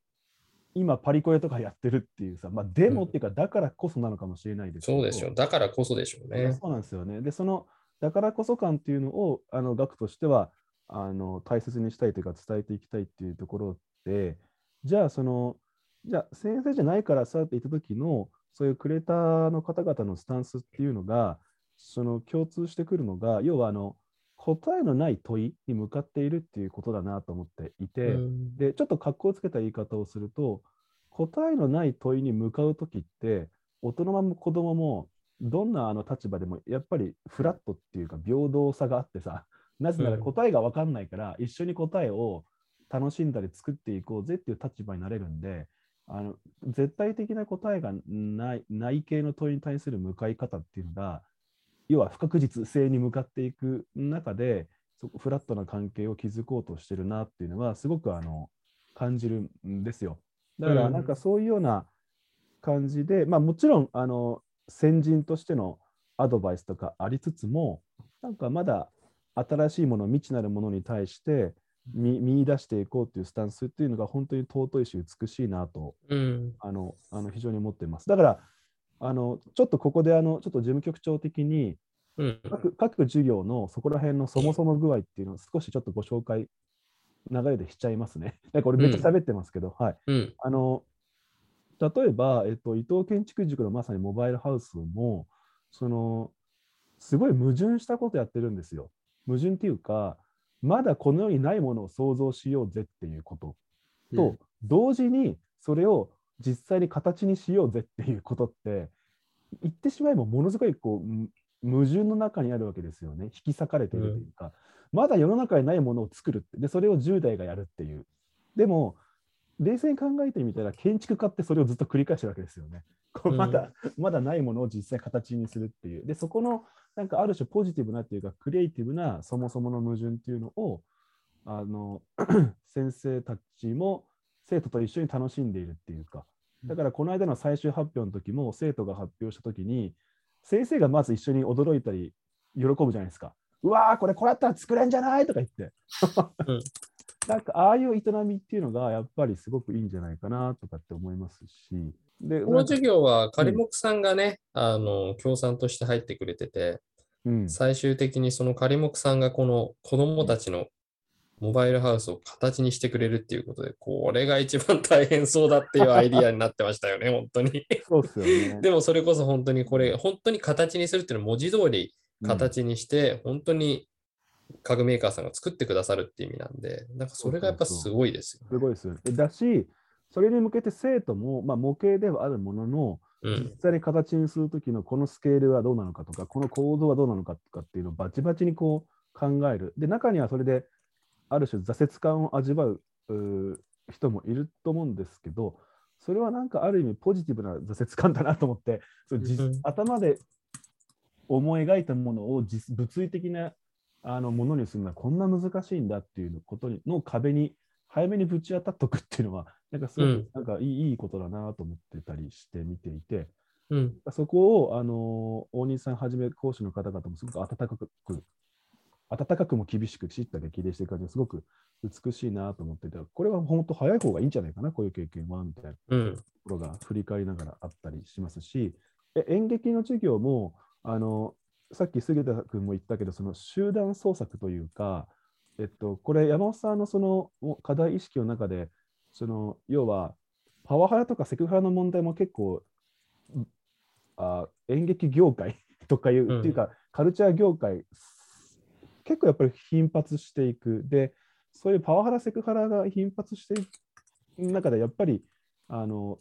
今、パリコレとかやってるっていうさ、まあ、でもっていうか、だからこそなのかもしれないですけどそうでしょう。だからこそでしょうね。そうなんですよね。で、その、だからこそ感っていうのを、あの、学としては、あの、大切にしたいというか、伝えていきたいっていうところで、じゃあ、その、じゃあ、先生じゃないからさって言った時の、そういうクレーターの方々のスタンスっていうのが、その共通してくるのが、要は、あの、答えのない問いに向かっているっていうことだなと思っていて、うん。で、ちょっと格好つけた言い方をすると、答えのない問いに向かうときって、大人も子供も、どんなあの立場でも、やっぱりフラットっていうか、平等さがあってさ、なぜならうん。答えが分かんないから、一緒に答えを楽しんだり作っていこうぜっていう立場になれるんで、あの絶対的な答えがないない系の問いに対する向かい方っていうのが、要は不確実性に向かっていく中で、そこフラットな関係を築こうとしてるなっていうのは、すごくあの感じるんですよ。だから、うんなんかそういうような感じで、まあ、もちろんあの先人としてのアドバイスとかありつつも、なんかまだ新しいもの、未知なるものに対して見見出していこうというスタンスっていうのが本当に尊いし美しいなとうん。あのあの非常に思っています。だからあのちょっとここであのちょっと事務局長的にうん。各各授業のそこら辺のそもそも具合っていうのを少しちょっとご紹介流れでしちゃいますね。なんか俺めっちゃ喋ってますけど、はい。うん。あの例えば、えっと、伊藤建築塾のまさにモバイルハウスもそのすごい矛盾したことやってるんですよ。矛盾っていうかまだこの世にないものを想像しようぜっていうこと。と、同時にそれを実際に形にしようぜっていうことって言ってしまえばものすごいこうむ矛盾の中にあるわけですよね。引き裂かれているというか、まだ世の中にないものを作るって。でそれを10代がやるっていう。でも冷静に考えてみたら建築家ってそれをずっと繰り返してるわけですよね。こううん。まだ、まだないものを実際形にするっていう。で、そこのなんかある種ポジティブなっていうか、クリエイティブなそもそもの矛盾っていうのを、あの *clears throat* 先生たちも生徒と一緒に楽しんでいるっていうか、だからこの間の最終発表の時も生徒が発表した時に、先生がまず一緒に驚いたり喜ぶじゃないですか。うわー、これこうやったら作れんじゃないとか言って。うん *laughs* なんかああいう営みっていうのがやっぱりすごくいいんじゃないかなとかって思いますし。で、この授業は仮目さんがね、あの、協賛として入ってくれてて、うん、最終的にその仮目さんがこの子供たちのモバイルハウスを形にしてくれるっていうことで、これが一番大変そうだっていうアイディアになってましたよね、*laughs* 本当に。そうですよね。*laughs* でもそれこそ本当にこれ、本当に形にするっていうのは文字通り形にして、本当に家具メーカーさんが作ってくださるっていう意味なんで、なんかそれがやっぱすごいですよすごいです。だし、それに向けて生徒も、まあ、模型ではあるものの、実際に形にするときのこのスケールはどうなのかとか、この構造はどうなのかとかっていうのをバチバチにこう考える。で、中にはそれである種挫折感を味わう人もいると思うんですけど、それはなんかある意味ポジティブな挫折感だなと思って、そ頭で思い描いたものを実物理的なあのものにするのはこんな難しいんだっていうことにの壁に早めにぶち当たっとくっていうのは、*laughs* なんかすごうんくなんかいい,、いいことだなと思ってたりして見ていて、うんそこを、あの大西さんはじめ講師の方々もすごく温かく、温かくも厳しくきちっと激励していく感じがすごく美しいなと思ってて、これは本当早い方がいいんじゃないかな、こういう経験は、みたいな。うんところが振り返りながらあったりしますし、え演劇の授業もあのさっき杉田君も言ったけど、その集団創作というか、えっと、これ、山本さんのそのお課題意識の中で、その要はパワハラとかセクハラの問題も結構、んあ演劇業界 *laughs* とかいう、うんっていうか、カルチャー業界、結構やっぱり頻発していく。で、そういうパワハラ、セクハラが頻発していく中で、やっぱりあの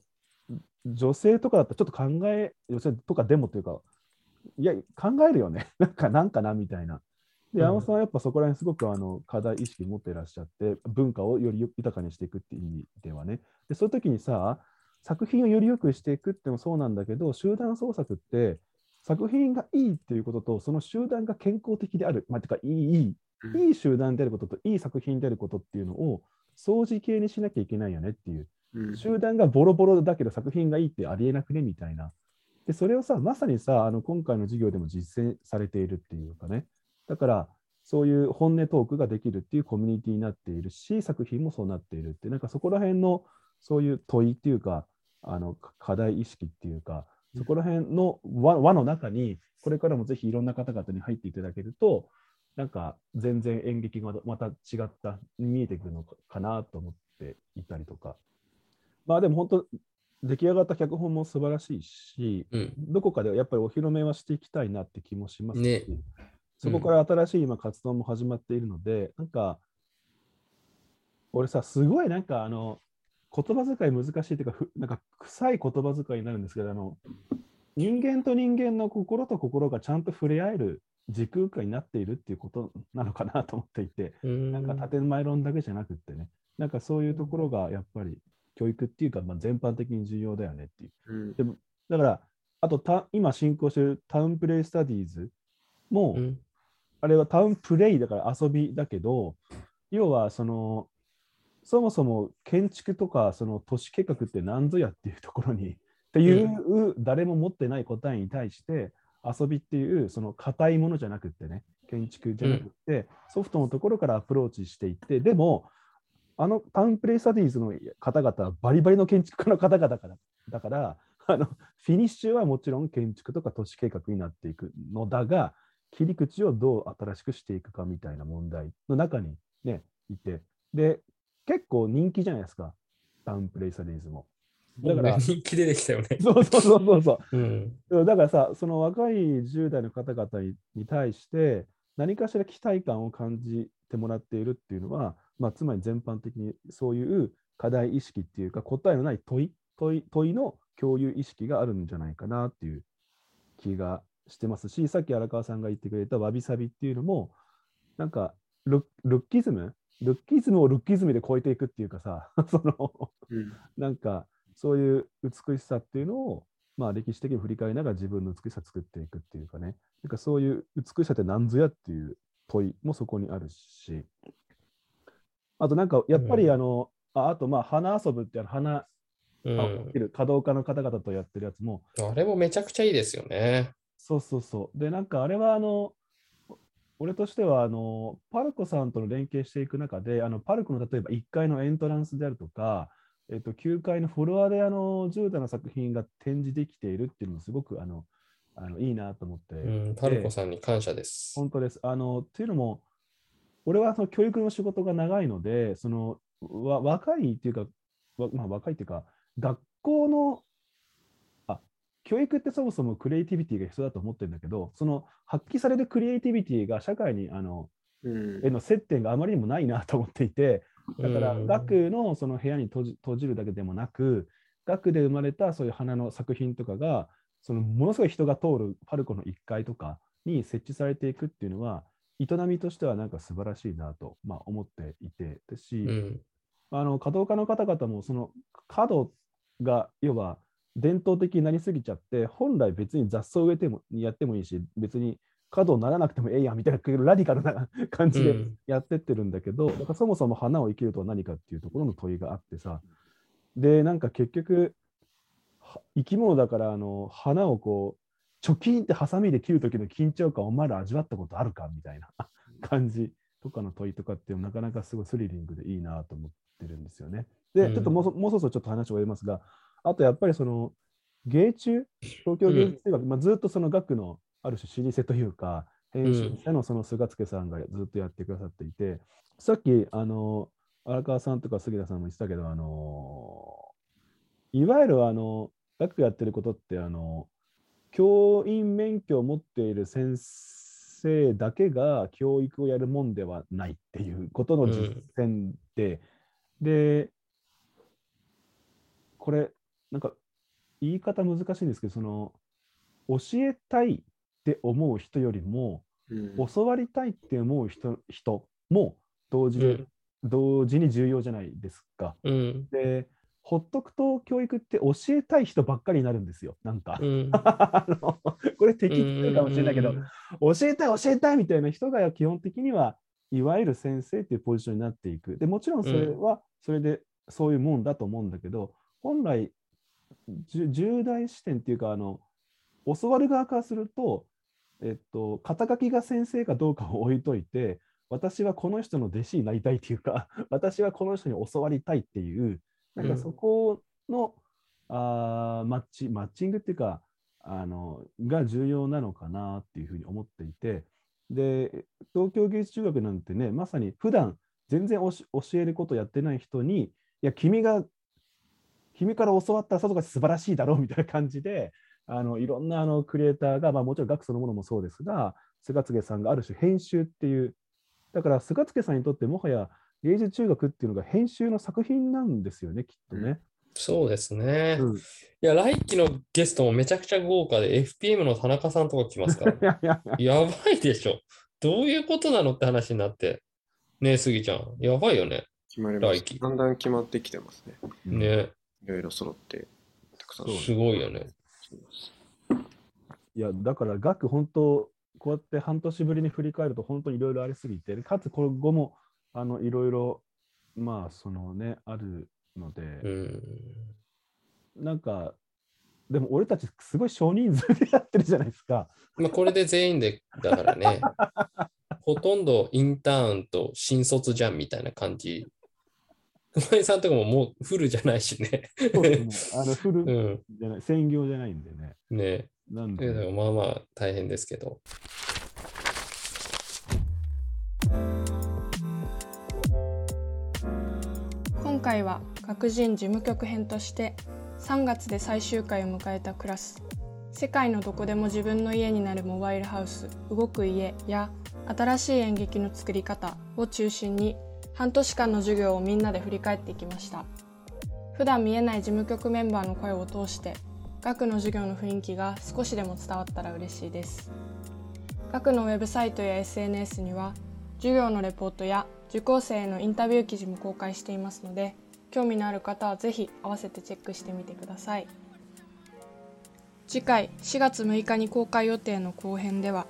女性とかだったらちょっと考え、女性とかでもというか、いや、考えるよね。*laughs* なんか、なんかなみたいな。で、うん山本さんはやっぱそこら辺すごくあの課題意識持っていらっしゃって、文化をより豊かにしていくっていう意味ではね。で、そういう時にさ、作品をより良くしていくってもそうなんだけど、集団創作って、作品がいいっていうことと、その集団が健康的である、まあ、てかいい、いい、いい集団であることと、いい作品であることっていうのを、相似形にしなきゃいけないよねっていう。うん集団がボロボロだけど作品がいいってありえなくねみたいな。で、それをさ、まさにさ、あの今回の授業でも実践されているっていうかね。だから、そういう本音トークができるっていうコミュニティになっているし、作品もそうなっているって、なんかそこら辺のそういう問いっていうか、あのか課題意識っていうか、そこら辺の輪輪の中に、これからもぜひいろんな方々に入っていただけると、なんか全然演劇がまた違った、見えてくるのかなと思っていたりとか。まあでも本当、出来上がった脚本も素晴らしいし、うん。どこかでやっぱりお披露目はしていきたいなって気もしますし、ねそこから新しい今活動も始まっているので、なんか、俺さ、すごいなんかあの、言葉遣い難しいというか、ふなんか臭い言葉遣いになるんですけど、あの、人間と人間の心と心がちゃんと触れ合える時空間になっているっていうことなのかなと思っていて、うん。なんか建前論だけじゃなくってね、なんかそういうところがやっぱり教育っていうか、まあ、全般的に重要だよねっていう。うん。でもだから、あとた今進行しているタウンプレイスタディーズも、うんあれはタウンプレイだから遊びだけど、要はその、そもそも建築とかその都市計画って何ぞやっていうところにっていう、誰も持ってない答えに対して、遊びっていうその硬いものじゃなくってね、建築じゃなくって、ソフトのところからアプローチしていって、でも、あのタウンプレイスタディーズの方々はバリバリの建築家の方々だから、だからあのフィニッシュはもちろん建築とか都市計画になっていくのだが、切り口をどう新しくしていくかみたいな問題の中にね、いて、で、結構人気じゃないですか、タウンプレイスタディーズも。だから、人気出てきたよね。そ *laughs* うそうそうそうそう。うん。うんだからさ、その若い10代の方々にに対して、何かしら期待感を感じてもらっているっていうのは、まあ、つまり全般的にそういう課題意識っていうか、答えのない問い問い問いの共有意識があるんじゃないかなっていう気がしてますし、さっき荒川さんが言ってくれたわびさびっていうのも、なんかルッキズム？ルッキズムをルッキズムで超えていくっていうかさ、*laughs* そのうん。なんかそういう美しさっていうのを、まあ、歴史的に振り返りながら自分の美しさ作っていくっていうかね、なんかそういう美しさって何ぞやっていう問いもそこにあるし、あとなんかやっぱりうん。あの、ああとまあ花遊ぶってあの花うん。を起きる華道家の方々とやってるやつも、あれもめちゃくちゃいいですよね。そうそうそう。で、なんかあれはあの、俺としてはあの、パルコさんとの連携していく中で、あのパルコの例えば1階のエントランスであるとか、えっと、9階のフロアであの10代の作品が展示できているっていうのもすごくあのあのいいなと思って、うん、パルコさんに感謝です。本当です。あのっていうのも、俺はその教育の仕事が長いので、そのわ若いっていうか、わまあ、若いっていうか、学校のあ、教育ってそもそもクリエイティビティが必要だと思ってるんだけど、その発揮されるクリエイティビティが社会にあのうんへの接点があまりにもないなと思っていて、だからうん学のその部屋に閉じ閉じるだけでもなく、学で生まれたそういう花の作品とかが、そのものすごい人が通るパルコの1階とかに設置されていくっていうのは、営みとしてはなんか素晴らしいなと、まあ、思っていてですし、うん。あの華道家の方々もその角が要は伝統的になりすぎちゃって本来別に雑草植えてもやってもいいし別に角ならなくてもええやんみたいなラディカルな *laughs* 感じでうん。やってってるんだけど、だからそもそも花を生きるとは何かっていうところの問いがあってさ。でなんか結局は生き物だからあの花をこうチョキンってハサミで切る時の緊張感をお前ら味わったことあるかみたいな *laughs* 感じとかの問いとかっていうのなかなかすごいスリリングでいいなと思ってるんですよね。で、うん。ちょっともうそもうそろそろちょっと話を終えますが、あとやっぱりその芸中、東京芸術大学、まあ、ずっとその学のある種老舗というか、編集者のその菅助さんがずっとやってくださっていて、さっきあの荒川さんとか杉田さんも言ってたけど、あのいわゆるあの学やってることってあの教員免許を持っている先生だけが教育をやるもんではないっていうことの実践で、で、これ、なんか言い方難しいんですけど、その教えたいって思う人よりも、うん教わりたいって思う人人も同時に、うん同時に重要じゃないですか。うん。で、ほっとくと教育って教えたい人ばっかりになるんですよ、なんか。うん。*laughs* あのこれ敵ってるかもしれないけど、うん教えたい教えたいみたいな人が基本的にはいわゆる先生っていうポジションになっていく。でもちろんそれはそれでそういうもんだと思うんだけど、本来重大視点っていうかあの教わる側からすると、えっと、肩書きが先生かどうかを置いといて私はこの人の弟子になりたいっていうか *laughs* 私はこの人に教わりたいっていうなんかそこの、あーマッチマッチングっていうかあのが重要なのかなっていうふうに思っていてで東京芸術中学なんてねまさに普段全然教えることやってない人にいや君が君から教わったらさぞかし素晴らしいだろうみたいな感じであのいろんなあのクリエイターが、まあ、もちろん学そのものもそうですが菅助さんがある種編集っていうだから菅助さんにとってもはや芸術中学っていうのが編集の作品なんですよねきっとね。そうですね。うんいや、来期のゲストもめちゃくちゃ豪華で、FPM の田中さんとか来ますから。*laughs* いやばいでしょ。どういうことなのって話になって。ねえ、スギちゃん。やばいよね。決まりま来期す。だんだん決まってきてますね。ねいろいろ揃って、たくさんすごいよね。いやだから学本当こうやって半年ぶりに振り返ると本当にいろいろありすぎてかつこれ後もあのいろいろまあそのねあるので、うん。なんかでも俺たちすごい少人数でやってるじゃないですか。まあ、これで全員で、だからね、*laughs* ほとんどインターンと新卒じゃんみたいな感じ。熊井さんとかももうフルじゃないしね。そうですねあのフルうん。じゃない、専業じゃないんでね。ねなんで、まあまあ大変ですけど。今回は学人事務局編として3月で最終回を迎えたクラス世界のどこでも自分の家になるモバイルハウス動く家や新しい演劇の作り方を中心に半年間の授業をみんなで振り返っていきました。普段見えない事務局メンバーの声を通して学の授業の雰囲気が少しでも伝わったら嬉しいです。学のウェブサイトや SNS には授業のレポートや受講生へのインタビュー記事も公開していますので興味のある方はぜひ合わせてチェックしてみてください。次回4月6日に公開予定の後編では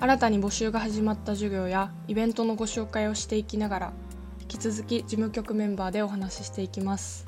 新たに募集が始まった授業やイベントのご紹介をしていきながら引き続き事務局メンバーでお話ししていきます。